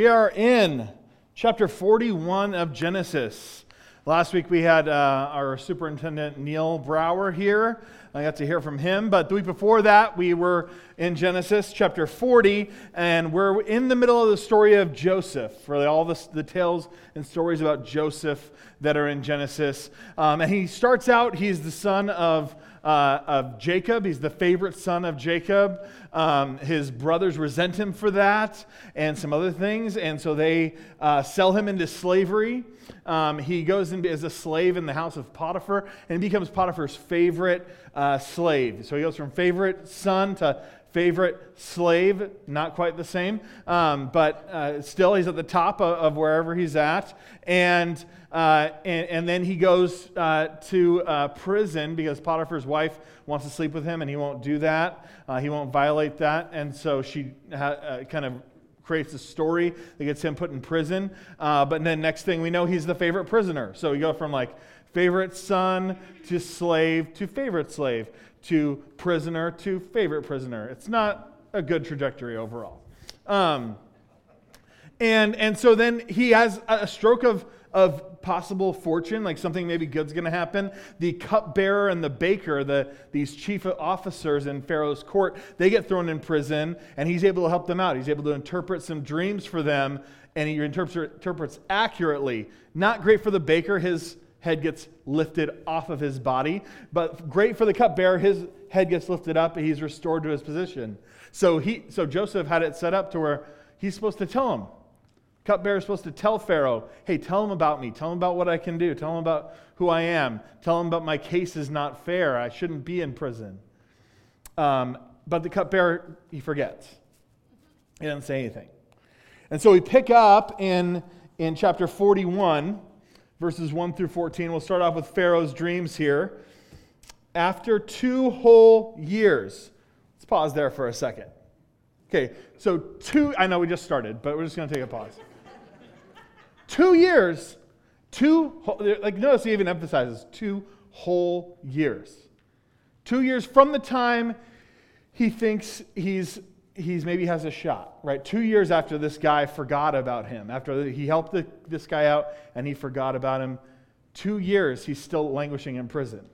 We are in chapter 41 of Genesis. Last week we had uh, our superintendent Neil Brower here. I got to hear from him. But the week before that, we were in Genesis chapter 40, and we're in the middle of the story of Joseph, really all the, the tales and stories about Joseph that are in Genesis. Um, and he starts out, he's the son of uh, of Jacob. He's the favorite son of Jacob. Um, his brothers resent him for that and some other things, and so they uh, sell him into slavery. Um, he goes in as a slave in the house of Potiphar and becomes Potiphar's favorite uh, slave. So he goes from favorite son to favorite slave, not quite the same, um, but uh, still he's at the top of, of wherever he's at. And, uh, and, and, then he goes uh, to uh, prison because Potiphar's wife wants to sleep with him and he won't do that. Uh, he won't violate that. And so she ha- uh, kind of creates a story that gets him put in prison. but then next thing we know, he's the favorite prisoner. So we go from like favorite son to slave to favorite slave to prisoner to favorite prisoner. It's not a good trajectory overall. Um, and, and so then he has a stroke of, of possible fortune, like something maybe good's going to happen. The cupbearer and the baker, the, these chief officers in Pharaoh's court, they get thrown in prison, and he's able to help them out. He's able to interpret some dreams for them, and he interprets, interprets accurately. Not great for the baker. His head gets lifted off of his body. But great for the cupbearer, his head gets lifted up and he's restored to his position. So, he, so Joseph had it set up to where he's supposed to tell him. Cupbearer is supposed to tell Pharaoh, hey, tell him about me. Tell him about what I can do. Tell him about who I am. Tell him about my case is not fair. I shouldn't be in prison. Um, but the cupbearer, he forgets. He doesn't say anything. And so we pick up in, in chapter 41 verses 1 through 14. We'll start off with Pharaoh's dreams here. After two whole years, let's pause there for a second. Okay, so two, I know we just started, but we're just going to take a pause. two years, two, like notice he even emphasizes two whole years. Two years from the time he thinks he's he's maybe has a shot, right? Two years after this guy forgot about him, after he helped the, this guy out and he forgot about him, two years he's still languishing in prison.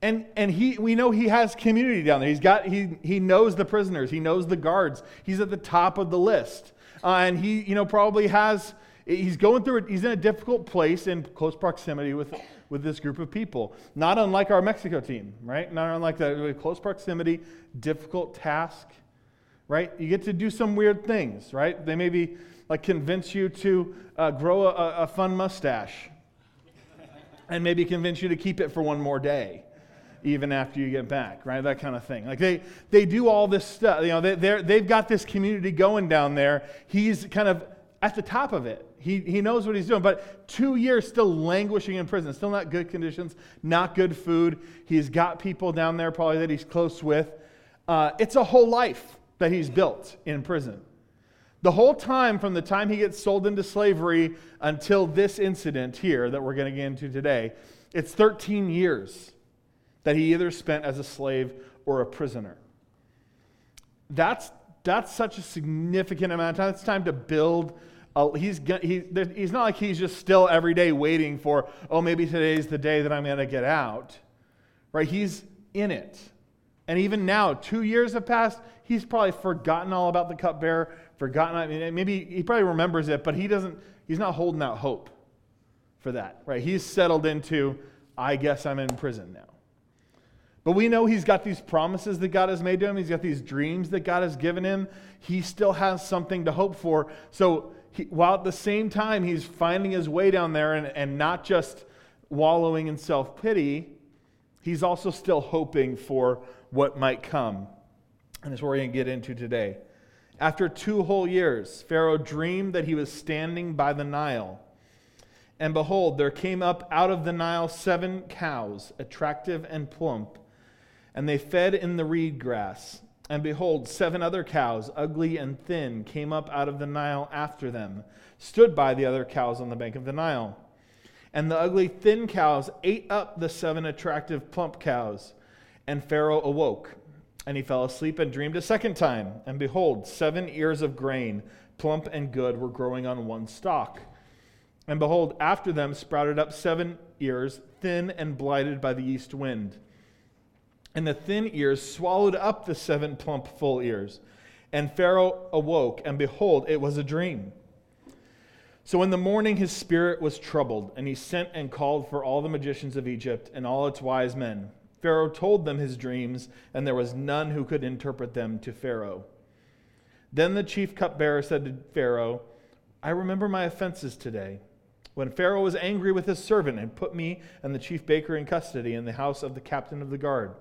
And, and he, we know he has community down there. He's got, he, he knows the prisoners. He knows the guards. He's at the top of the list. Uh, and he, you know, probably has, he's going through it. He's in a difficult place in close proximity with, with this group of people. Not unlike our Mexico team, right? Not unlike that. Close proximity, difficult task right? You get to do some weird things, right? They maybe like convince you to uh, grow a, a fun mustache and maybe convince you to keep it for one more day even after you get back, right? That kind of thing. Like they, they do all this stuff. You know, they, they've got this community going down there. He's kind of at the top of it. He, he knows what he's doing, but two years still languishing in prison, still not good conditions, not good food. He's got people down there probably that he's close with. Uh, it's a whole life that he's built in prison. The whole time from the time he gets sold into slavery until this incident here that we're going to get into today, it's 13 years that he either spent as a slave or a prisoner. That's, that's such a significant amount of time. It's time to build. A, he's, he, he's not like he's just still every day waiting for, oh, maybe today's the day that I'm going to get out. Right? He's in it. And even now, two years have passed, he's probably forgotten all about the cupbearer, forgotten, I mean, maybe he probably remembers it, but he doesn't, he's not holding out hope for that, right? He's settled into, I guess I'm in prison now. But we know he's got these promises that God has made to him. He's got these dreams that God has given him. He still has something to hope for. So he, while at the same time he's finding his way down there and, and not just wallowing in self pity, he's also still hoping for what might come. And that's what we're going to get into today. After two whole years, Pharaoh dreamed that he was standing by the Nile. And behold, there came up out of the Nile seven cows, attractive and plump, and they fed in the reed grass. And behold, seven other cows, ugly and thin, came up out of the Nile after them, stood by the other cows on the bank of the Nile. And the ugly, thin cows ate up the seven attractive, plump cows. And Pharaoh awoke, and he fell asleep and dreamed a second time. And behold, seven ears of grain, plump and good, were growing on one stalk. And behold, after them sprouted up seven ears, thin and blighted by the east wind. And the thin ears swallowed up the seven plump, full ears. And Pharaoh awoke, and behold, it was a dream. So in the morning his spirit was troubled, and he sent and called for all the magicians of Egypt and all its wise men. Pharaoh told them his dreams, and there was none who could interpret them to Pharaoh. Then the chief cupbearer said to Pharaoh, I remember my offenses today. When Pharaoh was angry with his servant and put me and the chief baker in custody in the house of the captain of the guard.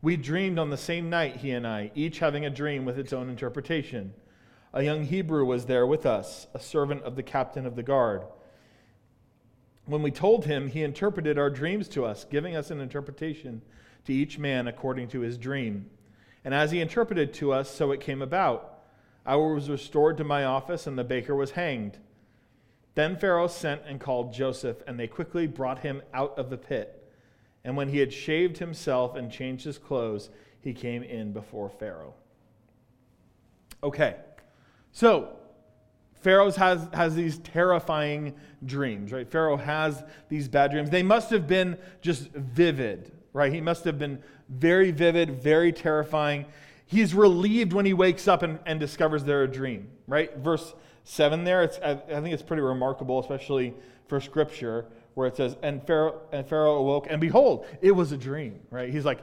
We dreamed on the same night, he and I, each having a dream with its own interpretation. A young Hebrew was there with us, a servant of the captain of the guard. When we told him, he interpreted our dreams to us, giving us an interpretation to each man according to his dream. And as he interpreted to us, so it came about. I was restored to my office, and the baker was hanged. Then Pharaoh sent and called Joseph, and they quickly brought him out of the pit. And when he had shaved himself and changed his clothes, he came in before Pharaoh. Okay, so Pharaoh has, has these terrifying dreams, right? Pharaoh has these bad dreams. They must have been just vivid, right? He must have been very vivid, very terrifying. He's relieved when he wakes up and, and discovers they're a dream, right? Verse 7 there, it's, I, think it's pretty remarkable, especially for scripture, where it says, and Pharaoh, and Pharaoh awoke, and behold, it was a dream, right? He's like,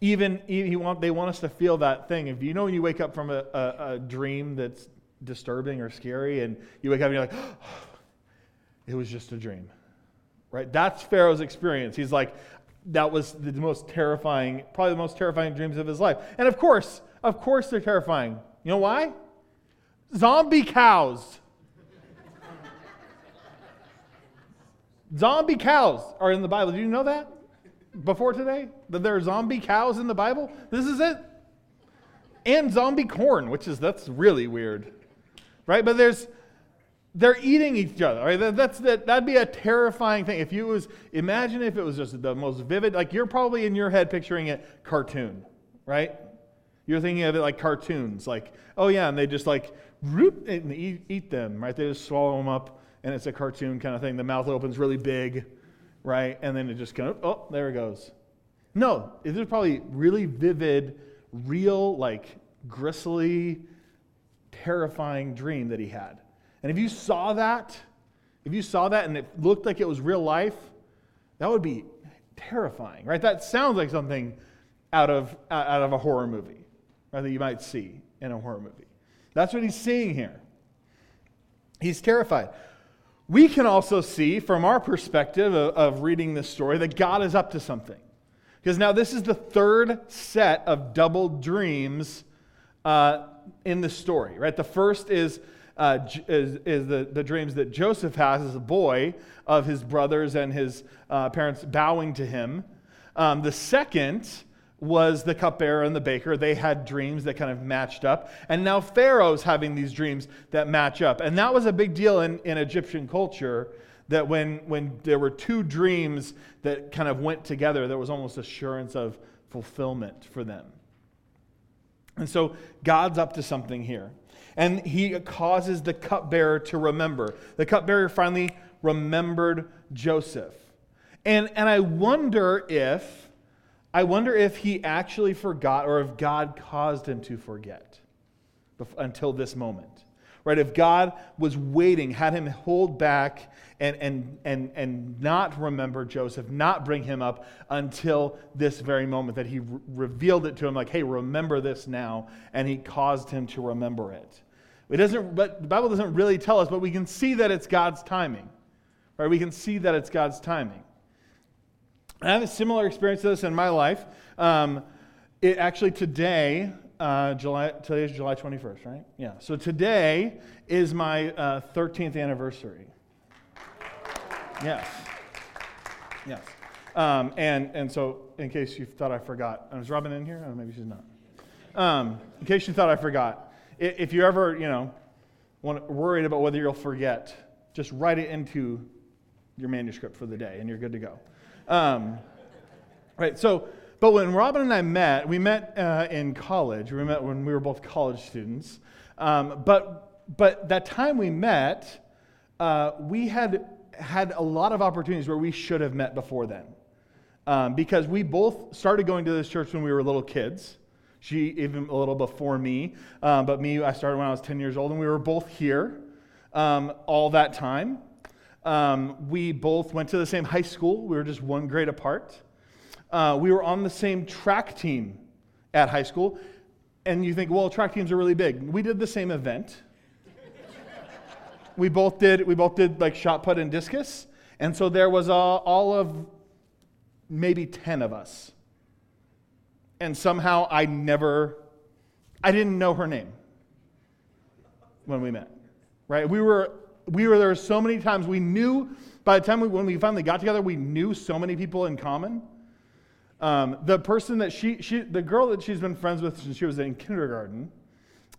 even, he want, they want us to feel that thing. If you know when you wake up from a, a, a dream that's disturbing or scary, and you wake up and you're like, oh, it was just a dream. Right? That's Pharaoh's experience. He's like, that was the most terrifying, probably the most terrifying dreams of his life. And of course, of course they're terrifying. You know why? Zombie cows. zombie cows are in the Bible. Do you know that before today? That there are zombie cows in the Bible? This is it. And zombie corn, which is that's really weird right? But there's they're eating each other. Right? That's that, that'd be a terrifying thing. If you was imagine if it was just the most vivid, like you're probably in your head picturing it cartoon, right? You're thinking of it like cartoons, like oh yeah, and they just like root and eat, eat them, right? They just swallow them up, and it's a cartoon kind of thing. The mouth opens really big, right? And then it just kind of oh there it goes. No, it is probably really vivid, real, like gristly terrifying dream that he had. And if you saw that, if you saw that and it looked like it was real life, that would be terrifying, right? That sounds like something out of, out of a horror movie, right, that you might see in a horror movie. That's what he's seeing here. He's terrified. We can also see, from our perspective of, of reading this story, that God is up to something. Because now this is the third set of double dreams uh, in the story, right? The first is, uh, is, is the, the dreams that Joseph has as a boy of his brothers and his uh, parents bowing to him. Um, the second was the cupbearer and the baker. They had dreams that kind of matched up. And now Pharaoh's having these dreams that match up. And that was a big deal in, in Egyptian culture that when, when there were two dreams that kind of went together, there was almost assurance of fulfillment for them. And so God's up to something here. And he causes the cupbearer to remember. The cupbearer finally remembered Joseph. And, and I wonder if I wonder if he actually forgot or if God caused him to forget until this moment. Right? If God was waiting, had him hold back and, and, and, and not remember Joseph, not bring him up until this very moment that he re- revealed it to him, like, hey, remember this now, and he caused him to remember it. It doesn't, but the Bible doesn't really tell us, but we can see that it's God's timing. Right? We can see that it's God's timing. I have a similar experience to this in my life. Um, it actually today, uh, July, today is July 21st, right? Yeah. So today is my uh, 13th anniversary. Yes. Yes. Um, and, and so, in case you thought I forgot, is Robin in here? Oh, maybe she's not. Um, in case you thought I forgot, if you ever, you know, want, worried about whether you'll forget, just write it into your manuscript for the day, and you're good to go. Um, right. So, but when Robin and I met, we met uh, in college. We met when we were both college students. Um, but but that time we met, uh, we had had a lot of opportunities where we should have met before then. Um, because we both started going to this church when we were little kids. She even a little before me, um, but me, I started when I was 10 years old, and we were both here um, all that time. Um, we both went to the same high school. We were just one grade apart. Uh, we were on the same track team at high school. And you think, well, track teams are really big. We did the same event. we both did. We both did like shot put and discus, and so there was uh, all of maybe ten of us. And somehow I never, I didn't know her name when we met. Right? We were we were there so many times. We knew by the time we, when we finally got together, we knew so many people in common. Um, the person that she, she, the girl that she's been friends with since she was in kindergarten,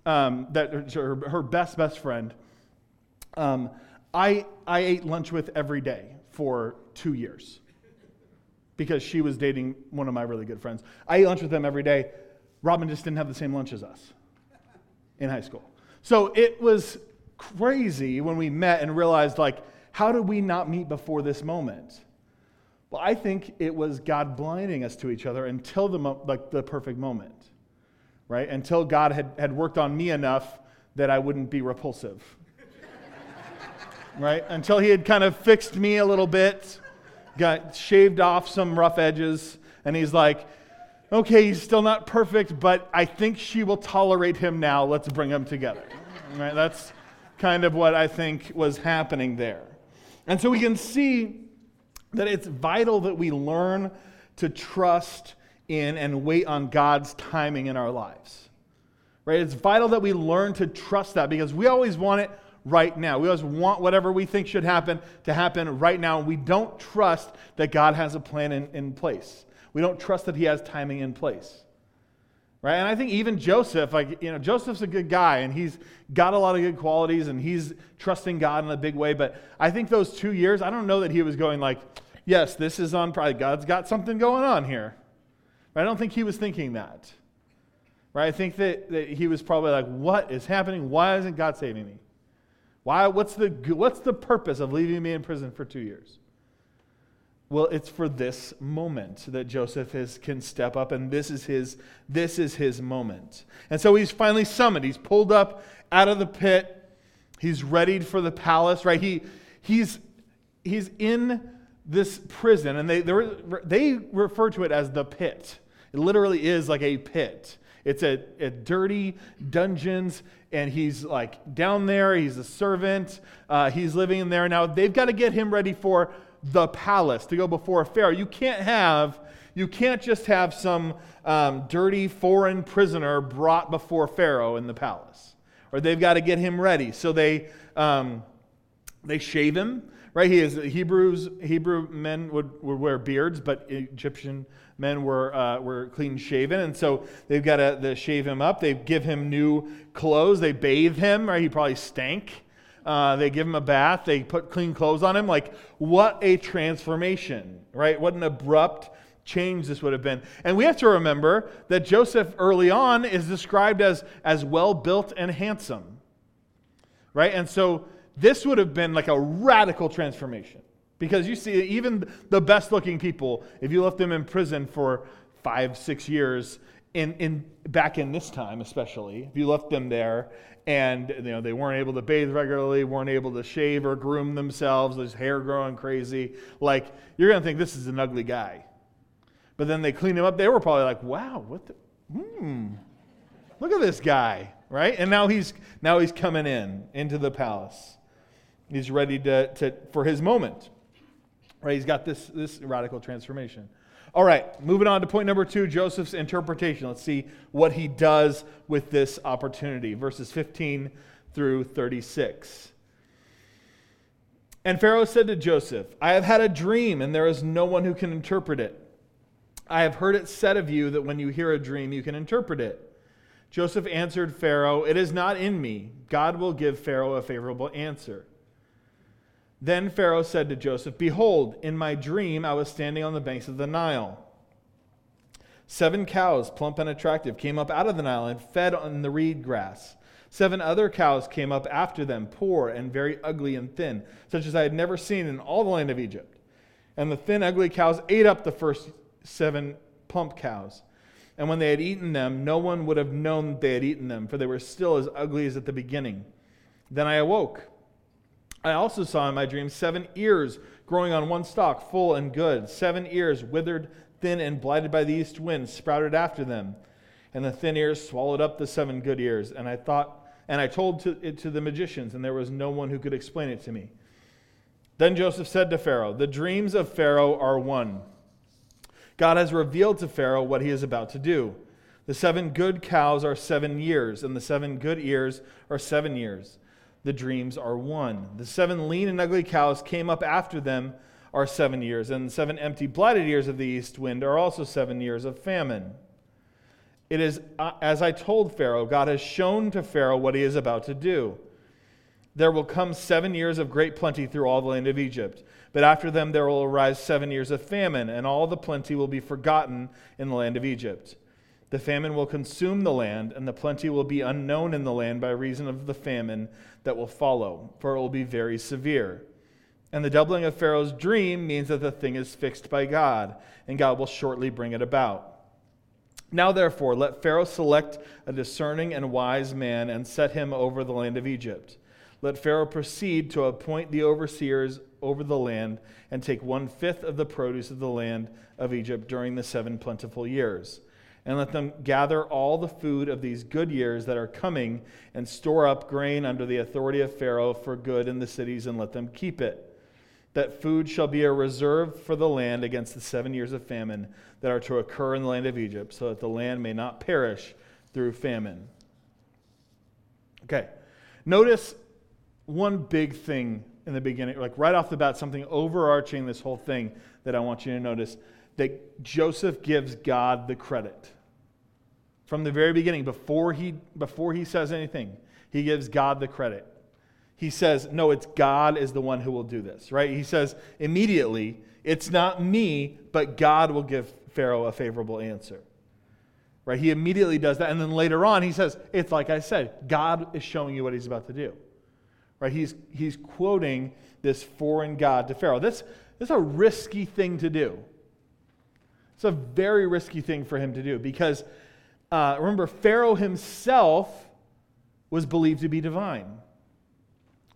um, that her, her, best best friend, um, I I ate lunch with every day for two years because she was dating one of my really good friends. I ate lunch with them every day. Robin just didn't have the same lunch as us in high school. So it was crazy when we met and realized, like, how did we not meet before this moment? Well, I think it was God blinding us to each other until the, mo- like, the perfect moment, right? Until God had, had worked on me enough that I wouldn't be repulsive, right? Until He had kind of fixed me a little bit, got shaved off some rough edges, and He's like, okay, he's still not perfect, but I think she will tolerate him now. Let's bring them together. Right? That's kind of what I think was happening there. And so we can see that it's vital that we learn to trust in and wait on God's timing in our lives. Right? It's vital that we learn to trust that because we always want it right now. We always want whatever we think should happen to happen right now. And we don't trust that God has a plan in, in place. We don't trust that He has timing in place. Right? And I think even Joseph, like, you know, Joseph's a good guy and he's got a lot of good qualities and he's trusting God in a big way. But I think those two years, I don't know that he was going like, yes, this is on probably God's got something going on here. But I don't think he was thinking that. Right? I think that, that he was probably like, what is happening? Why isn't God saving me? Why, what's, the, what's the purpose of leaving me in prison for two years? Well, it's for this moment that Joseph is, can step up, and this is his this is his moment. And so he's finally summoned. He's pulled up out of the pit. He's readied for the palace. Right? He he's he's in this prison, and they they refer to it as the pit. It literally is like a pit. It's a, a dirty dungeons, and he's like down there. He's a servant. Uh, he's living in there now. They've got to get him ready for the palace, to go before a Pharaoh. You can't have, you can't just have some um, dirty foreign prisoner brought before Pharaoh in the palace. Or they've got to get him ready. So they, um, they shave him, right? He is, Hebrews, Hebrew men would, would wear beards, but Egyptian men were, uh, were clean shaven. And so they've got to shave him up. They give him new clothes. They bathe him, right? He probably stank. Uh, they give him a bath. They put clean clothes on him. Like, what a transformation, right? What an abrupt change this would have been. And we have to remember that Joseph early on is described as, as well built and handsome, right? And so this would have been like a radical transformation. Because you see, even the best looking people, if you left them in prison for five, six years, in, in, back in this time especially, if you left them there and you know they weren't able to bathe regularly, weren't able to shave or groom themselves, there's hair growing crazy. Like you're gonna think this is an ugly guy, but then they cleaned him up. They were probably like, "Wow, what the? Hmm, look at this guy, right?" And now he's now he's coming in into the palace. He's ready to, to for his moment, right? He's got this this radical transformation. All right, moving on to point number two Joseph's interpretation. Let's see what he does with this opportunity. Verses 15 through 36. And Pharaoh said to Joseph, I have had a dream, and there is no one who can interpret it. I have heard it said of you that when you hear a dream, you can interpret it. Joseph answered Pharaoh, It is not in me. God will give Pharaoh a favorable answer. Then Pharaoh said to Joseph, Behold, in my dream I was standing on the banks of the Nile. Seven cows, plump and attractive, came up out of the Nile and fed on the reed grass. Seven other cows came up after them, poor and very ugly and thin, such as I had never seen in all the land of Egypt. And the thin, ugly cows ate up the first seven plump cows. And when they had eaten them, no one would have known that they had eaten them, for they were still as ugly as at the beginning. Then I awoke. I also saw in my dream seven ears growing on one stalk, full and good. Seven ears, withered, thin, and blighted by the east wind, sprouted after them. And the thin ears swallowed up the seven good ears. And I thought, and I told to, it to the magicians, and there was no one who could explain it to me. Then Joseph said to Pharaoh, The dreams of Pharaoh are one. God has revealed to Pharaoh what he is about to do. The seven good cows are seven years, and the seven good ears are seven years. The dreams are one. The seven lean and ugly cows came up after them are seven years, and the seven empty, blighted ears of the east wind are also seven years of famine. It is uh, as I told Pharaoh, God has shown to Pharaoh what he is about to do. There will come seven years of great plenty through all the land of Egypt. But after them there will arise seven years of famine, and all the plenty will be forgotten in the land of Egypt. The famine will consume the land, and the plenty will be unknown in the land by reason of the famine that will follow, for it will be very severe. And the doubling of Pharaoh's dream means that the thing is fixed by God, and God will shortly bring it about. Now, therefore, let Pharaoh select a discerning and wise man and set him over the land of Egypt. Let Pharaoh proceed to appoint the overseers over the land and take one fifth of the produce of the land of Egypt during the seven plentiful years. And let them gather all the food of these good years that are coming and store up grain under the authority of Pharaoh for good in the cities and let them keep it. That food shall be a reserve for the land against the seven years of famine that are to occur in the land of Egypt, so that the land may not perish through famine. Okay, notice one big thing in the beginning, like right off the bat, something overarching this whole thing that I want you to notice that Joseph gives God the credit. From the very beginning, before he, before he says anything, he gives God the credit. He says, No, it's God is the one who will do this, right? He says immediately, It's not me, but God will give Pharaoh a favorable answer. Right? He immediately does that. And then later on, he says, It's like I said, God is showing you what he's about to do. Right? He's, he's quoting this foreign God to Pharaoh. This, this is a risky thing to do. It's a very risky thing for him to do because uh, remember, Pharaoh himself was believed to be divine.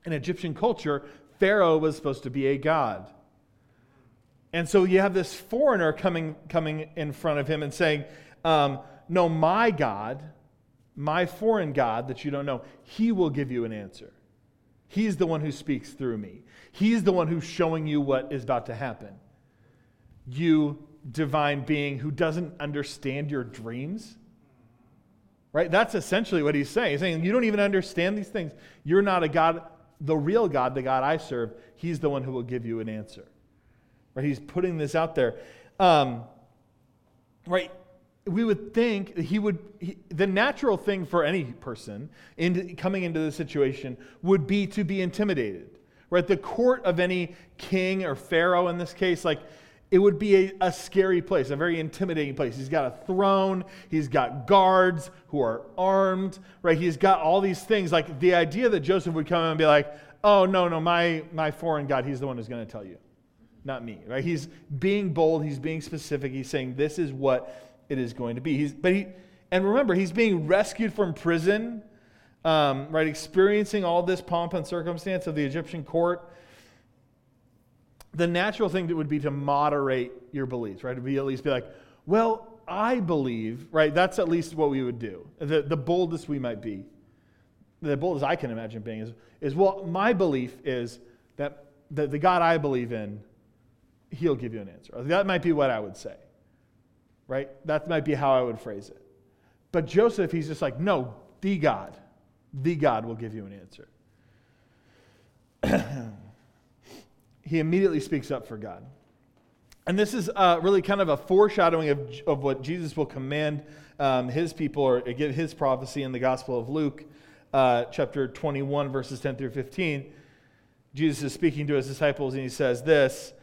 In Egyptian culture, Pharaoh was supposed to be a god. And so you have this foreigner coming, coming in front of him and saying, um, No, my God, my foreign God that you don't know, he will give you an answer. He's the one who speaks through me. He's the one who's showing you what is about to happen. You divine being who doesn't understand your dreams. Right? That's essentially what he's saying. He's saying, You don't even understand these things. You're not a God, the real God, the God I serve. He's the one who will give you an answer. Right? He's putting this out there. Um, right? we would think he would he, the natural thing for any person in coming into the situation would be to be intimidated right the court of any king or pharaoh in this case like it would be a, a scary place a very intimidating place he's got a throne he's got guards who are armed right he's got all these things like the idea that joseph would come and be like oh no no my my foreign god he's the one who's going to tell you not me right he's being bold he's being specific he's saying this is what it is going to be. He's, but he, and remember, he's being rescued from prison, um, right? Experiencing all this pomp and circumstance of the Egyptian court. The natural thing that would be to moderate your beliefs, right? To be at least be like, well, I believe, right? That's at least what we would do. The, the boldest we might be, the boldest I can imagine being is, is well, my belief is that the, the God I believe in, he'll give you an answer. That might be what I would say right? That might be how I would phrase it. But Joseph, he's just like, no, the God, the God will give you an answer. he immediately speaks up for God. And this is uh, really kind of a foreshadowing of, of what Jesus will command um, his people or give his prophecy in the Gospel of Luke, uh, chapter 21, verses 10 through 15. Jesus is speaking to his disciples and he says this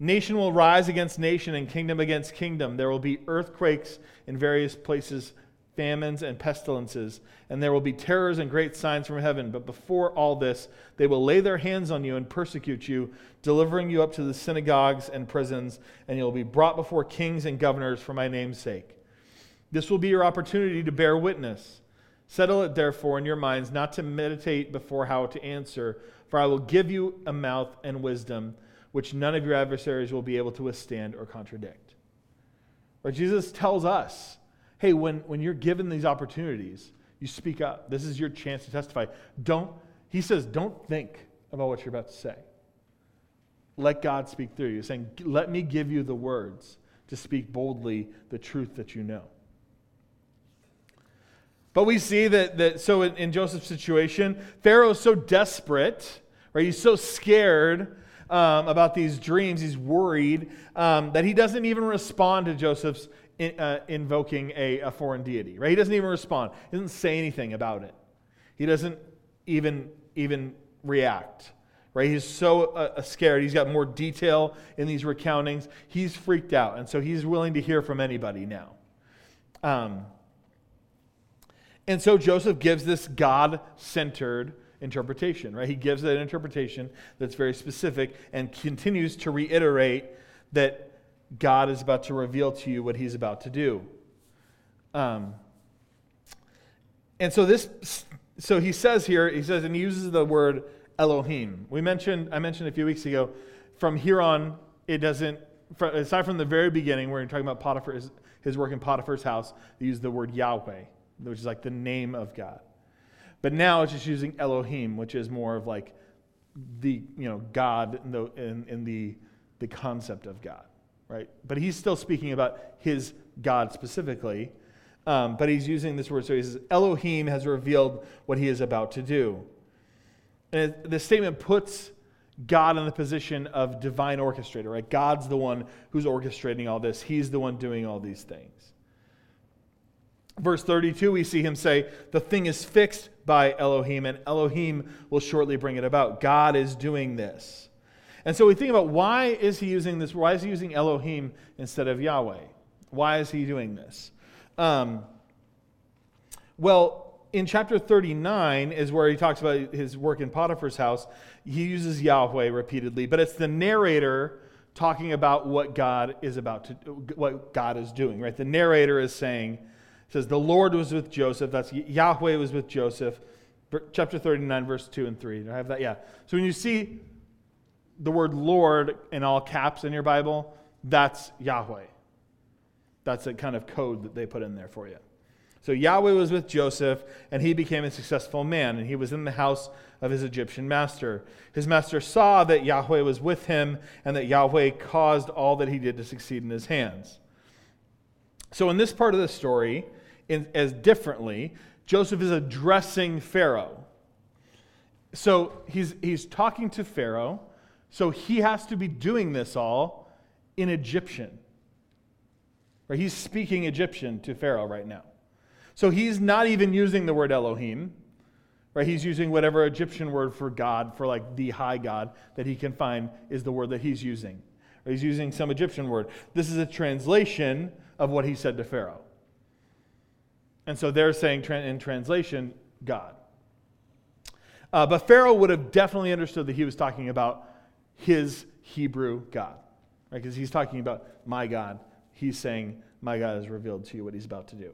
Nation will rise against nation and kingdom against kingdom. There will be earthquakes in various places, famines and pestilences, and there will be terrors and great signs from heaven. But before all this, they will lay their hands on you and persecute you, delivering you up to the synagogues and prisons, and you'll be brought before kings and governors for my name's sake. This will be your opportunity to bear witness. Settle it therefore in your minds not to meditate before how to answer, for I will give you a mouth and wisdom which none of your adversaries will be able to withstand or contradict. Right? Jesus tells us, hey, when, when you're given these opportunities, you speak up. This is your chance to testify. Don't, he says, don't think about what you're about to say. Let God speak through you, saying, let me give you the words to speak boldly the truth that you know. But we see that, that so in, in Joseph's situation, Pharaoh is so desperate, right? He's so scared um, about these dreams. He's worried um, that he doesn't even respond to Joseph's uh, invoking a, a, foreign deity, right? He doesn't even respond. He doesn't say anything about it. He doesn't even, even react, right? He's so uh, scared. He's got more detail in these recountings. He's freaked out, and so he's willing to hear from anybody now. Um, and so Joseph gives this God centered interpretation, right? He gives that interpretation that's very specific and continues to reiterate that God is about to reveal to you what he's about to do. Um, and so this, so he says here, he says, and he uses the word Elohim. We mentioned, I mentioned a few weeks ago, from here on, it doesn't, aside from the very beginning, where you're talking about Potiphar's, his work in Potiphar's house, they use the word Yahweh, which is like the name of God. But now it's just using Elohim, which is more of like the, you know, God in the, in, in the, the concept of God, right? But he's still speaking about his God specifically. Um, but he's using this word. So he says, Elohim has revealed what he is about to do. And it, the statement puts God in the position of divine orchestrator, right? God's the one who's orchestrating all this, he's the one doing all these things. Verse 32, we see him say, The thing is fixed by Elohim, and Elohim will shortly bring it about. God is doing this. And so we think about why is he using this? Why is he using Elohim instead of Yahweh? Why is he doing this? Um, well, in chapter 39 is where he talks about his work in Potiphar's house. He uses Yahweh repeatedly, but it's the narrator talking about what God is about to what God is doing, right? The narrator is saying, says, The Lord was with Joseph. That's Yahweh was with Joseph. Chapter 39, verse 2 and 3. Do I have that? Yeah. So when you see the word Lord in all caps in your Bible, that's Yahweh. That's a kind of code that they put in there for you. So Yahweh was with Joseph, and he became a successful man, and he was in the house of his Egyptian master. His master saw that Yahweh was with him, and that Yahweh caused all that he did to succeed in his hands. So in this part of the story, in, as differently. Joseph is addressing Pharaoh. So he's, he's talking to Pharaoh. So he has to be doing this all in Egyptian. Right? He's speaking Egyptian to Pharaoh right now. So he's not even using the word Elohim. Right? He's using whatever Egyptian word for God, for like the high God that he can find, is the word that he's using. Or he's using some Egyptian word. This is a translation of what he said to Pharaoh. And so they're saying in translation, God. Uh, but Pharaoh would have definitely understood that he was talking about his Hebrew God, right? Because he's talking about my God. He's saying, My God has revealed to you what he's about to do.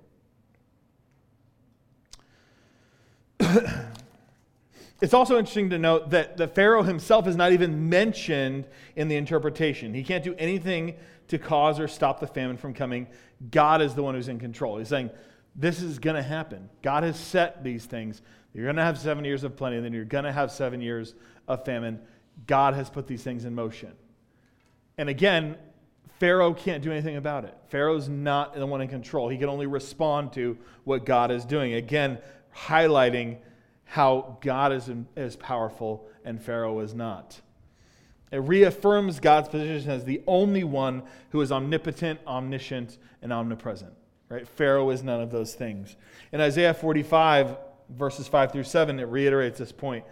it's also interesting to note that the Pharaoh himself is not even mentioned in the interpretation. He can't do anything to cause or stop the famine from coming. God is the one who's in control. He's saying, this is going to happen. God has set these things. You're going to have seven years of plenty, and then you're going to have seven years of famine. God has put these things in motion. And again, Pharaoh can't do anything about it. Pharaoh's not the one in control. He can only respond to what God is doing. Again, highlighting how God is, is powerful and Pharaoh is not. It reaffirms God's position as the only one who is omnipotent, omniscient, and omnipresent. Right? Pharaoh is none of those things. In Isaiah 45, verses 5 through 7, it reiterates this point.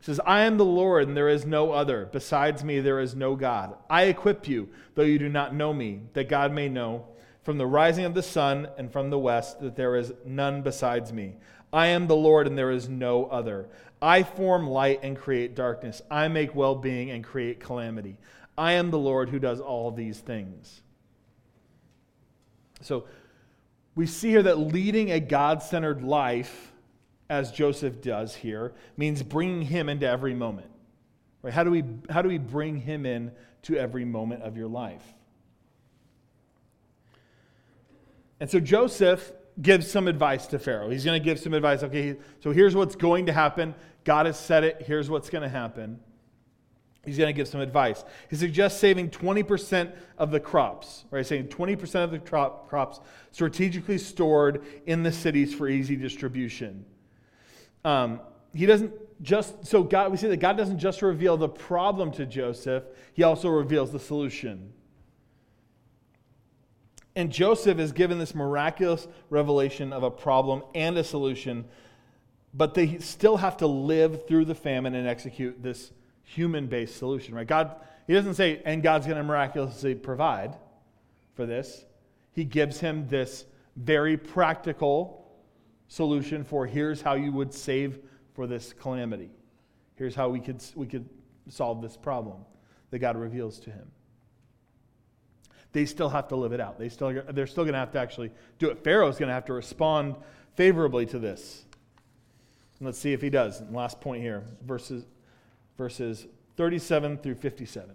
Says, I am the Lord, and there is no other. Besides me, there is no God. I equip you, though you do not know me, that God may know from the rising of the sun and from the west that there is none besides me. I am the Lord, and there is no other. I form light and create darkness. I make well being and create calamity. I am the Lord who does all these things. So we see here that leading a God centered life as Joseph does here, means bringing him into every moment. Right? How, do we, how do we bring him in to every moment of your life? And so Joseph gives some advice to Pharaoh. He's going to give some advice. Okay, so here's what's going to happen. God has said it. Here's what's going to happen. He's going to give some advice. He suggests saving 20% of the crops, right? Saying 20% of the crop, crops strategically stored in the cities for easy distribution. Um, he doesn't just, so God, we see that God doesn't just reveal the problem to Joseph, he also reveals the solution. And Joseph is given this miraculous revelation of a problem and a solution, but they still have to live through the famine and execute this human based solution, right? God, he doesn't say, and God's going to miraculously provide for this. He gives him this very practical solution for here's how you would save for this calamity. Here's how we could, we could solve this problem that God reveals to him. They still have to live it out. They still, they're still going to have to actually do it. Pharaoh's going to have to respond favorably to this. And let's see if he does. And last point here, verses, verses 37 through 57.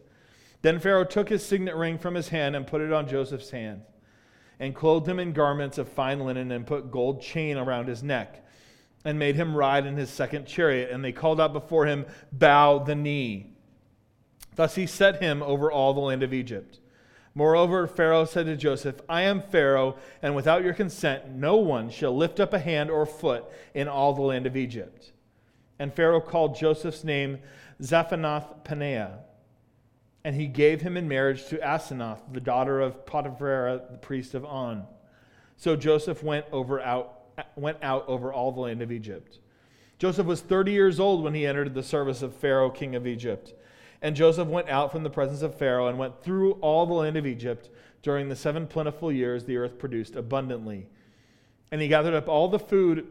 Then Pharaoh took his signet ring from his hand and put it on Joseph's hand, and clothed him in garments of fine linen, and put gold chain around his neck, and made him ride in his second chariot. And they called out before him, Bow the knee. Thus he set him over all the land of Egypt. Moreover, Pharaoh said to Joseph, I am Pharaoh, and without your consent, no one shall lift up a hand or foot in all the land of Egypt. And Pharaoh called Joseph's name Zaphenath Paneah and he gave him in marriage to Asenath, the daughter of Potiphera, the priest of On. So Joseph went, over out, went out over all the land of Egypt. Joseph was 30 years old when he entered the service of Pharaoh, king of Egypt. And Joseph went out from the presence of Pharaoh and went through all the land of Egypt. During the seven plentiful years, the earth produced abundantly. And he gathered up all the food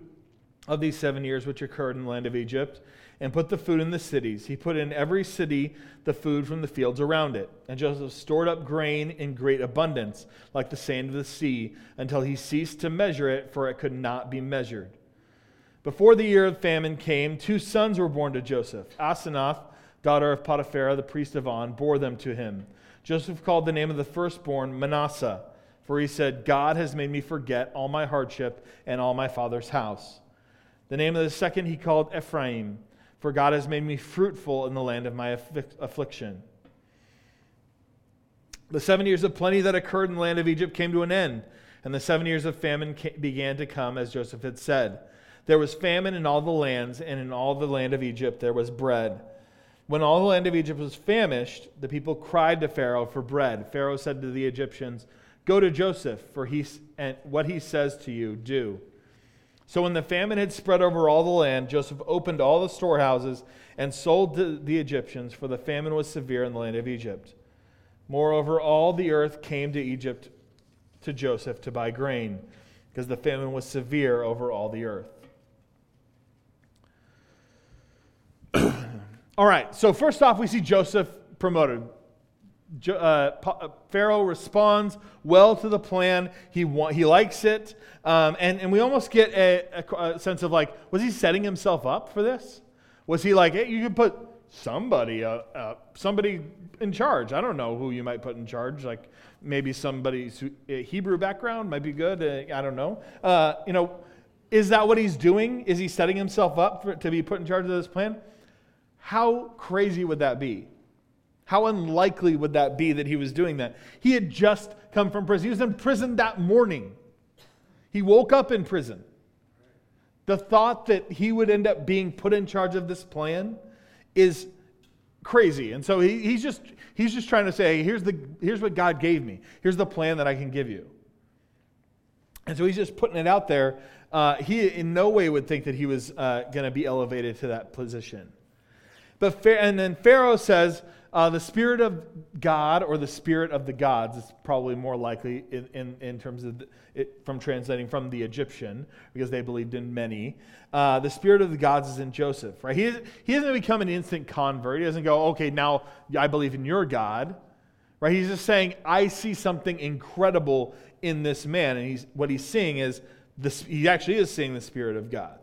of these seven years which occurred in the land of Egypt and put the food in the cities. He put in every city the food from the fields around it. And Joseph stored up grain in great abundance, like the sand of the sea, until he ceased to measure it, for it could not be measured. Before the year of famine came, two sons were born to Joseph. Asenath, daughter of Potiphera, the priest of On, bore them to him. Joseph called the name of the firstborn Manasseh, for he said, God has made me forget all my hardship and all my father's house. The name of the second he called Ephraim for God has made me fruitful in the land of my affliction. The seven years of plenty that occurred in the land of Egypt came to an end, and the seven years of famine began to come, as Joseph had said. There was famine in all the lands, and in all the land of Egypt there was bread. When all the land of Egypt was famished, the people cried to Pharaoh for bread. Pharaoh said to the Egyptians, Go to Joseph, for he, and what he says to you, do. So when the famine had spread over all the land, Joseph opened all the storehouses and sold to the Egyptians, for the famine was severe in the land of Egypt. Moreover, all the earth came to Egypt to Joseph to buy grain, because the famine was severe over all the earth. all right, so first off, we see Joseph promoted. Uh, uh, Pharaoh responds well to the plan. He, wa- he likes it. Um, and, and we almost get a, a, a, sense of like, was he setting himself up for this? Was he like, hey, you could put somebody, uh, uh, somebody in charge? I don't know who you might put in charge. Like maybe somebody's Hebrew background might be good. Uh, I don't know. Uh, you know, Is that what he's doing? Is he setting himself up for, to be put in charge of this plan? How crazy would that be? How unlikely would that be that he was doing that? He had just come from prison. He was in prison that morning. He woke up in prison. The thought that he would end up being put in charge of this plan is crazy. And so he, he's, just, he's just trying to say, here's, the, here's what God gave me. Here's the plan that I can give you. And so he's just putting it out there. Uh, he in no way would think that he was uh, going to be elevated to that position. But and then Pharaoh says, uh, the Spirit of God or the Spirit of the gods is probably more likely in, in, in terms of it, from translating from the Egyptian, because they believed in many. Uh, the Spirit of the gods is in Joseph, right? He, he doesn't become an instant convert. He doesn't go, okay, now I believe in your God, right? He's just saying, I see something incredible in this man. And he's, what he's seeing is, he actually is seeing the Spirit of God.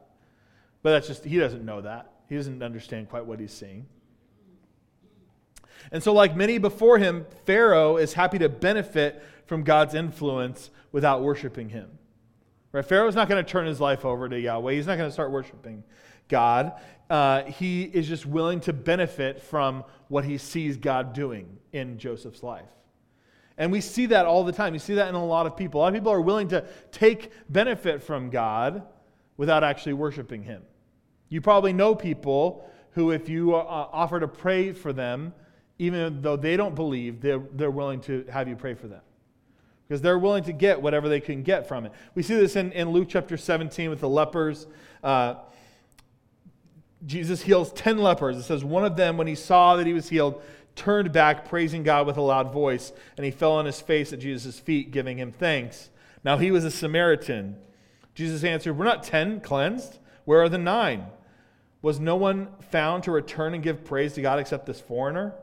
But that's just, he doesn't know that. He doesn't understand quite what he's seeing. And so, like many before him, Pharaoh is happy to benefit from God's influence without worshiping him. Right? Pharaoh's not going to turn his life over to Yahweh. He's not going to start worshiping God. Uh, he is just willing to benefit from what he sees God doing in Joseph's life. And we see that all the time. You see that in a lot of people. A lot of people are willing to take benefit from God without actually worshiping him. You probably know people who, if you uh, offer to pray for them, even though they don't believe, they're, they're willing to have you pray for them. Because they're willing to get whatever they can get from it. We see this in, in Luke chapter 17 with the lepers. Uh, Jesus heals 10 lepers. It says, One of them, when he saw that he was healed, turned back, praising God with a loud voice, and he fell on his face at Jesus' feet, giving him thanks. Now he was a Samaritan. Jesus answered, We're not 10 cleansed. Where are the nine? Was no one found to return and give praise to God except this foreigner?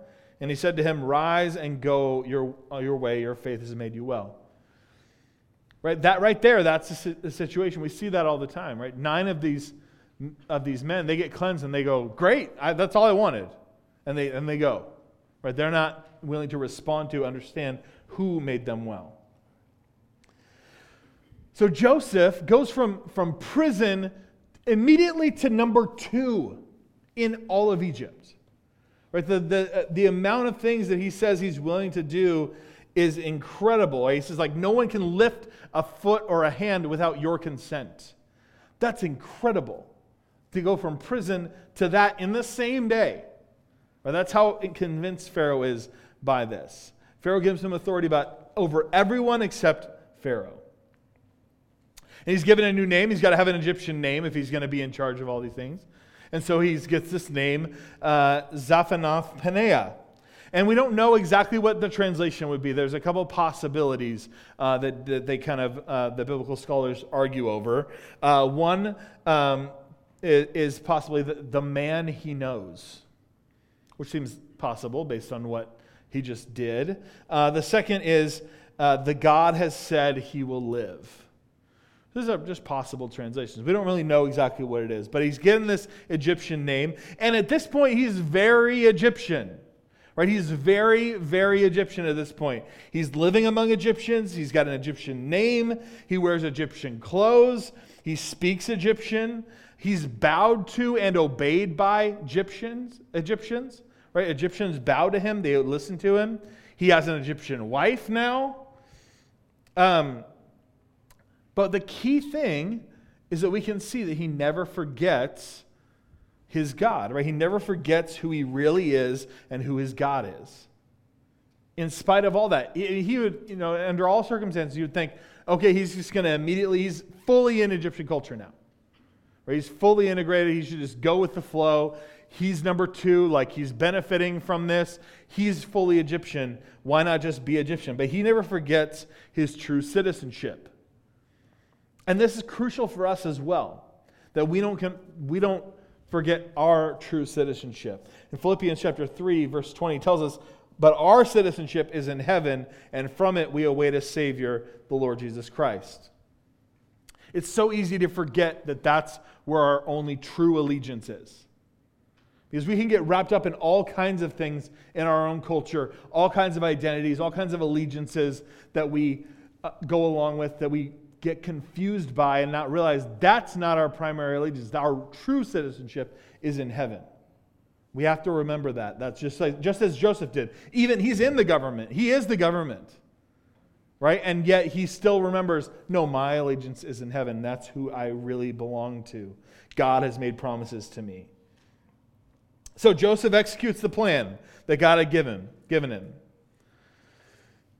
And he said to him, Rise and go your, uh, your way, your faith has made you well. Right, that right there, that's the situation. We see that all the time, right? Nine of these, of these men, they get cleansed and they go, Great, I, that's all I wanted. And they, and they go. Right? They're not willing to respond to, understand who made them well. So Joseph goes from, from prison immediately to number two in all of Egypt. Right? The, the, uh, the amount of things that he says he's willing to do is incredible. He says, like, no one can lift a foot or a hand without your consent. That's incredible to go from prison to that in the same day. Right? That's how convinced Pharaoh is by this. Pharaoh gives him authority about over everyone except Pharaoh. And he's given a new name. He's got to have an Egyptian name if he's going to be in charge of all these things. And so he gets this name, uh, Zaphanath Paneah. And we don't know exactly what the translation would be. There's a couple possibilities uh, that, that, they kind of, uh, the biblical scholars argue over. Uh, one um, is, is, possibly the, the, man he knows, which seems possible based on what he just did. Uh, the second is uh, the God has said he will live. These are just possible translations. We don't really know exactly what it is, but he's given this Egyptian name. And at this point, he's very Egyptian. Right? He's very, very Egyptian at this point. He's living among Egyptians. He's got an Egyptian name. He wears Egyptian clothes. He speaks Egyptian. He's bowed to and obeyed by Egyptians. Egyptians, right? Egyptians bow to him. They listen to him. He has an Egyptian wife now. Um, but the key thing is that we can see that he never forgets his God, right? He never forgets who he really is and who his God is. In spite of all that, he would, you know, under all circumstances, you would think, okay, he's just going to immediately, he's fully in Egyptian culture now. Right? He's fully integrated. He should just go with the flow. He's number two, like he's benefiting from this. He's fully Egyptian. Why not just be Egyptian? But he never forgets his true citizenship. And this is crucial for us as well, that we don't, we don't forget our true citizenship. In Philippians chapter 3, verse 20 tells us, But our citizenship is in heaven, and from it we await a Savior, the Lord Jesus Christ. It's so easy to forget that that's where our only true allegiance is. Because we can get wrapped up in all kinds of things in our own culture, all kinds of identities, all kinds of allegiances that we uh, go along with, that we get confused by and not realize that's not our primary allegiance. Our true citizenship is in heaven. We have to remember that. That's just like, just as Joseph did. Even he's in the government. He is the government. Right? And yet he still remembers, no, my allegiance is in heaven. That's who I really belong to. God has made promises to me. So Joseph executes the plan that God had given, given him.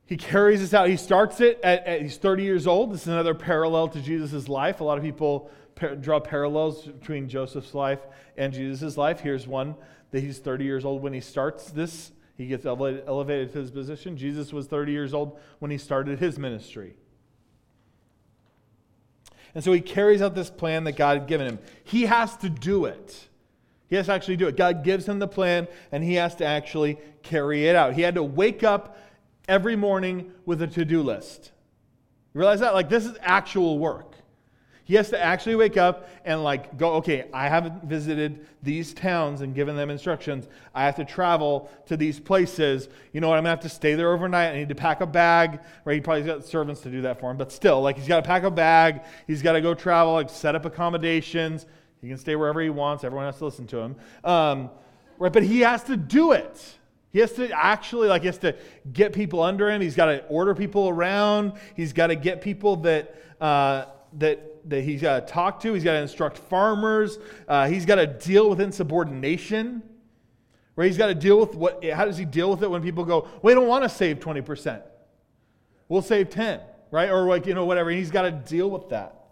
He carries this out. He starts it at, at, he's 30 years old. This is another parallel to Jesus' life. A lot of people par- draw parallels between Joseph's life and Jesus' life. Here's one that he's 30 years old when he starts this. He gets elevated, elevated to his position. Jesus was 30 years old when he started his ministry. And so he carries out this plan that God had given him. He has to do it. He has to actually do it. God gives him the plan, and he has to actually carry it out. He had to wake up every morning with a to do list. You realize that? Like, this is actual work. He has to actually wake up and, like, go, okay, I haven't visited these towns and given them instructions. I have to travel to these places. You know what? I'm going to have to stay there overnight. I need to pack a bag, right? He probably got servants to do that for him, but still, like, he's got to pack a bag. He's got to go travel, like, set up accommodations. He can stay wherever he wants. Everyone has to listen to him. Um, right? But he has to do it. He has to actually, like, he has to get people under him. He's got to order people around. He's got to get people that, uh, that, that he's got to talk to. He's got to instruct farmers. Uh, he's got to deal with insubordination. Right? He's got to deal with what, how does he deal with it when people go, we don't want to save 20%. We'll save 10, right? Or like, you know, whatever. He's got to deal with that.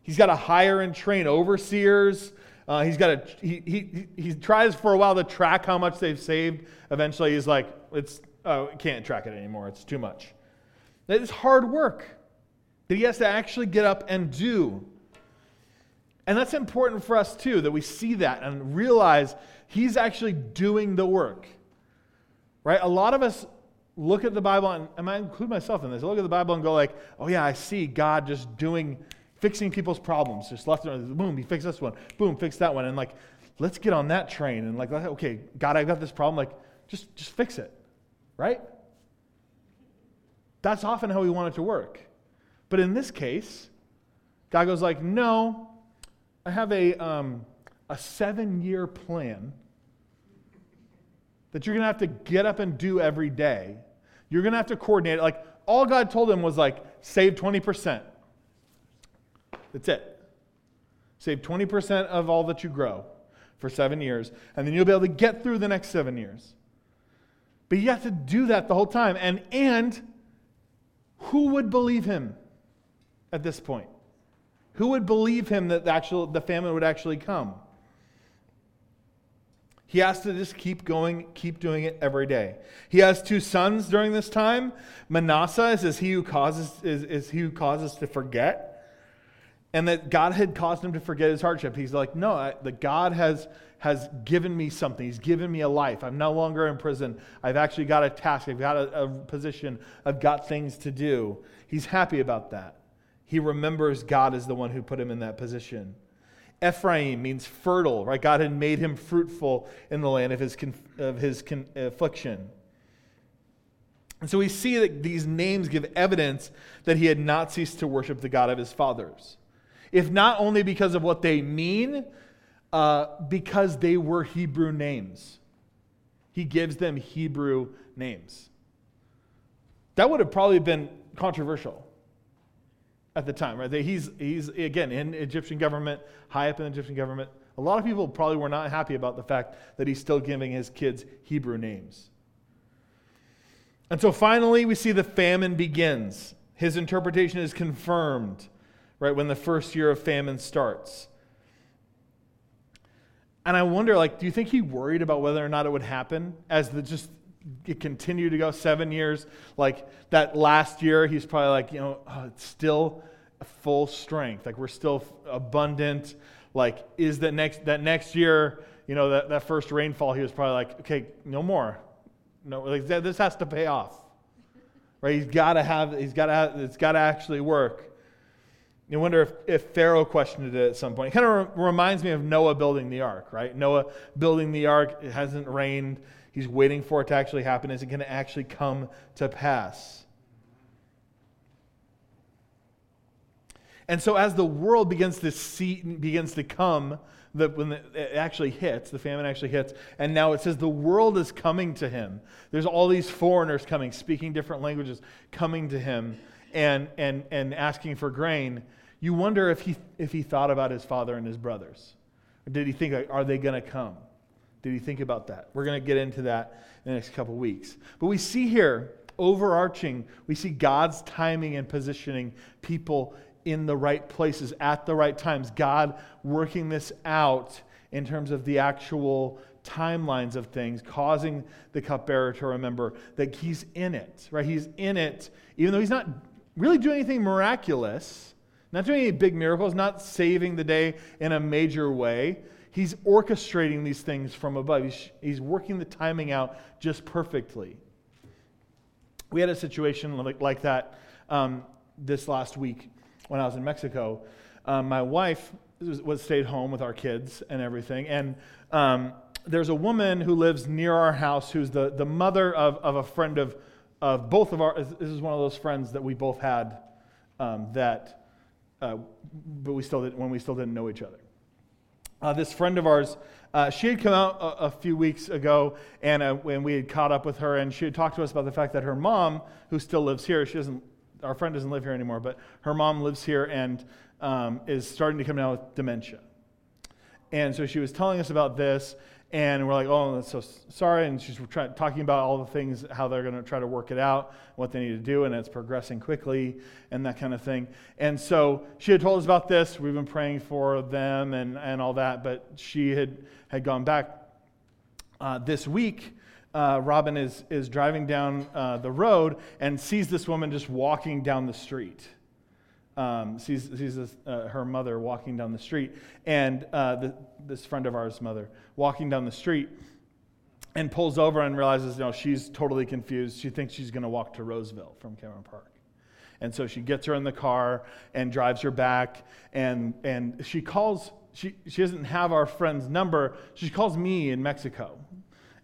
He's got to hire and train overseers. Uh, he's got to, he, he, he tries for a while to track how much they've saved. Eventually, he's like, it's, oh, can't track it anymore. It's too much. That is hard work that he has to actually get up and do. And that's important for us too, that we see that and realize he's actually doing the work. Right? A lot of us look at the Bible, and, and I include myself in this, I look at the Bible and go like, oh yeah, I see God just doing fixing people's problems. Just left and boom, he fixed this one. Boom, fix that one. And like, let's get on that train. And like, okay, God, I've got this problem. Like, just just fix it. Right? That's often how we want it to work. But in this case, God goes like, no, I have a, um, a seven-year plan that you're going to have to get up and do every day. You're going to have to coordinate it. Like, all God told him was like, save 20%. That's it. Save 20% of all that you grow for seven years, and then you'll be able to get through the next seven years. But you have to do that the whole time. And, and who would believe him at this point? Who would believe him that the, actual, the famine would actually come? He has to just keep going, keep doing it every day. He has two sons during this time. Manasseh is, is he who causes is, is he who causes to forget and that God had caused him to forget his hardship. He's like, no, I, that God has, has given me something. He's given me a life. I'm no longer in prison. I've actually got a task. I've got a, a position. I've got things to do. He's happy about that. He remembers God is the one who put him in that position. Ephraim means fertile, right? God had made him fruitful in the land of his, of his affliction. And so we see that these names give evidence that he had not ceased to worship the God of his fathers if not only because of what they mean, uh, because they were Hebrew names. He gives them Hebrew names. That would have probably been controversial at the time, right? He's, he's again, in Egyptian government, high up in the Egyptian government. A lot of people probably were not happy about the fact that he's still giving his kids Hebrew names. And so finally, we see the famine begins. His interpretation is confirmed right, when the first year of famine starts. And I wonder, like, do you think he worried about whether or not it would happen as the just it continued to go seven years? Like that last year, he's probably like, you know, oh, it's still full strength. Like we're still abundant. Like, is that next that next year, you know, that, that first rainfall, he was probably like, okay, no more. No, like this has to pay off. Right? He's gotta have, he's gotta have, it's gotta actually work. You wonder if, if Pharaoh questioned it at some point. It kind of re- reminds me of Noah building the ark, right? Noah building the ark, it hasn't rained. He's waiting for it to actually happen. Is it going to actually come to pass? And so as the world begins to see, begins to come, the, when the, it actually hits, the famine actually hits, and now it says the world is coming to him. There's all these foreigners coming, speaking different languages, coming to him and, and, and asking for grain. You wonder if he, if he thought about his father and his brothers. Or did he think, are they going to come? Did he think about that? We're going to get into that in the next couple weeks. But we see here, overarching, we see God's timing and positioning people in the right places at the right times. God working this out in terms of the actual timelines of things, causing the cupbearer to remember that he's in it, right? He's in it, even though he's not really doing anything miraculous, not doing any big miracles, not saving the day in a major way. He's orchestrating these things from above. He's, he's working the timing out just perfectly. We had a situation like, like that um, this last week when I was in Mexico, um, my wife was, was, stayed home with our kids and everything. And um, there's a woman who lives near our house who's the, the mother of, of a friend of, of both of our, this is one of those friends that we both had um, that, uh, but we still didn't, when we still didn't know each other. Uh, this friend of ours, uh, she had come out a, a, few weeks ago, and uh, when we had caught up with her, and she had talked to us about the fact that her mom, who still lives here, she doesn't our friend doesn't live here anymore, but her mom lives here and um, is starting to come down with dementia. And so she was telling us about this, and we're like, oh, that's so sorry. And she's try- talking about all the things, how they're going to try to work it out, what they need to do, and it's progressing quickly, and that kind of thing. And so she had told us about this. We've been praying for them and, and all that, but she had, had gone back uh, this week uh, Robin is, is driving down uh, the road and sees this woman just walking down the street. Um, sees sees this, uh, her mother walking down the street, and uh, the, this friend of ours' mother walking down the street, and pulls over and realizes, you know, she's totally confused. She thinks she's going to walk to Roseville from Cameron Park. And so she gets her in the car and drives her back, and, and she calls, she, she doesn't have our friend's number. She calls me in Mexico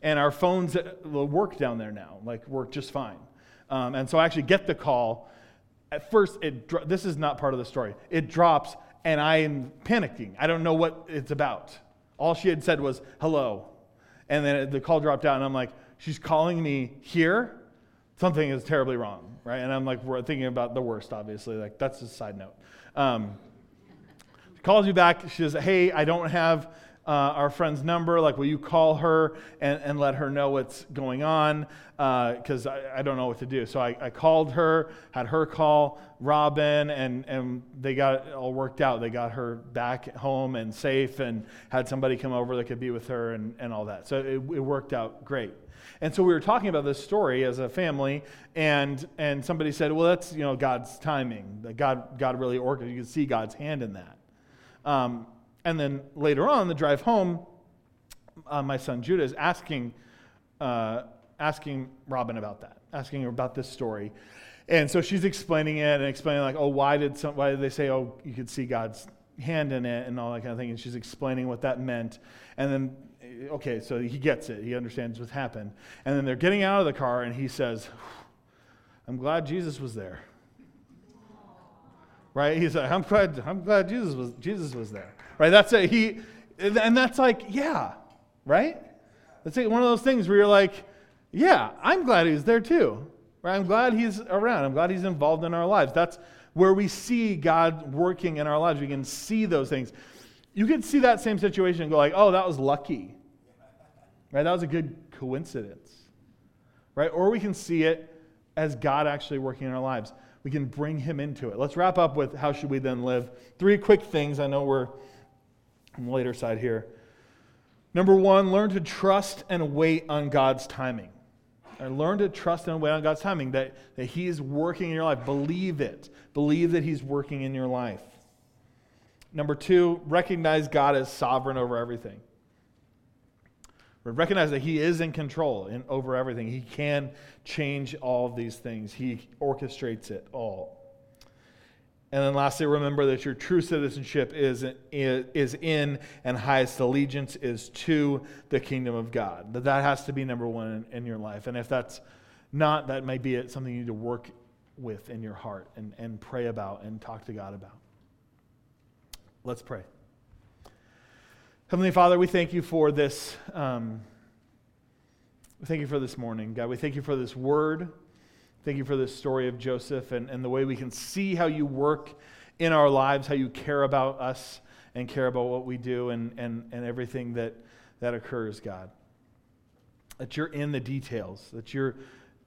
and our phones will work down there now, like work just fine. Um, and so I actually get the call. At first, it this is not part of the story. It drops, and I am panicking. I don't know what it's about. All she had said was hello, and then the call dropped out, and I'm like, she's calling me here. Something is terribly wrong, right? And I'm like, we're thinking about the worst, obviously. Like that's a side note. Um, she calls me back. She says, "Hey, I don't have." Uh, our friend's number. Like, will you call her and, and let her know what's going on? Because uh, I, I, don't know what to do. So I, I, called her, had her call Robin, and, and they got it all worked out. They got her back home and safe and had somebody come over that could be with her and, and all that. So it, it worked out great. And so we were talking about this story as a family, and and somebody said, "Well, that's you know God's timing. That God God really orchestrated. You can see God's hand in that." Um, and then later on, the drive home, uh, my son Judah is asking, uh, asking Robin about that, asking her about this story. And so she's explaining it and explaining, like, oh, why did, some, why did they say, oh, you could see God's hand in it and all that kind of thing. And she's explaining what that meant. And then, okay, so he gets it. He understands what's happened. And then they're getting out of the car, and he says, I'm glad Jesus was there. Right? He's like, I'm glad, I'm glad Jesus was, Jesus was there right? That's it. He, and that's like, yeah, right? That's like one of those things where you're like, yeah, I'm glad he's there too. Right? I'm glad he's around. I'm glad he's involved in our lives. That's where we see God working in our lives. We can see those things. You can see that same situation and go like, oh, that was lucky. Right? That was a good coincidence. Right? Or we can see it as God actually working in our lives. We can bring him into it. Let's wrap up with how should we then live? Three quick things. I know we're on the later side here. Number one, learn to trust and wait on God's timing. And learn to trust and wait on God's timing, that, that He is working in your life. Believe it. Believe that He's working in your life. Number two, recognize God as sovereign over everything. Recognize that He is in control in, over everything. He can change all of these things, He orchestrates it all. And then lastly, remember that your true citizenship is, is in and highest allegiance is to the kingdom of God. That that has to be number one in, in your life. And if that's not, that may be something you need to work with in your heart and, and pray about and talk to God about. Let's pray. Heavenly Father, we thank you for this. Um, thank you for this morning, God. We thank you for this word. Thank you for this story of Joseph and, and the way we can see how you work in our lives, how you care about us and care about what we do and, and, and everything that, that occurs, God. That you're in the details, that you're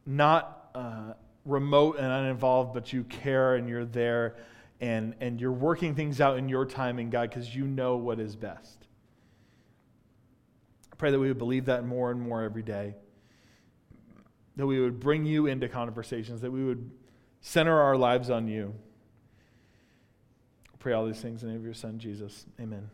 not uh, remote and uninvolved, but you care and you're there and, and you're working things out in your timing, God, because you know what is best. I pray that we would believe that more and more every day. That we would bring you into conversations, that we would center our lives on you. I pray all these things in the name of your Son, Jesus. Amen.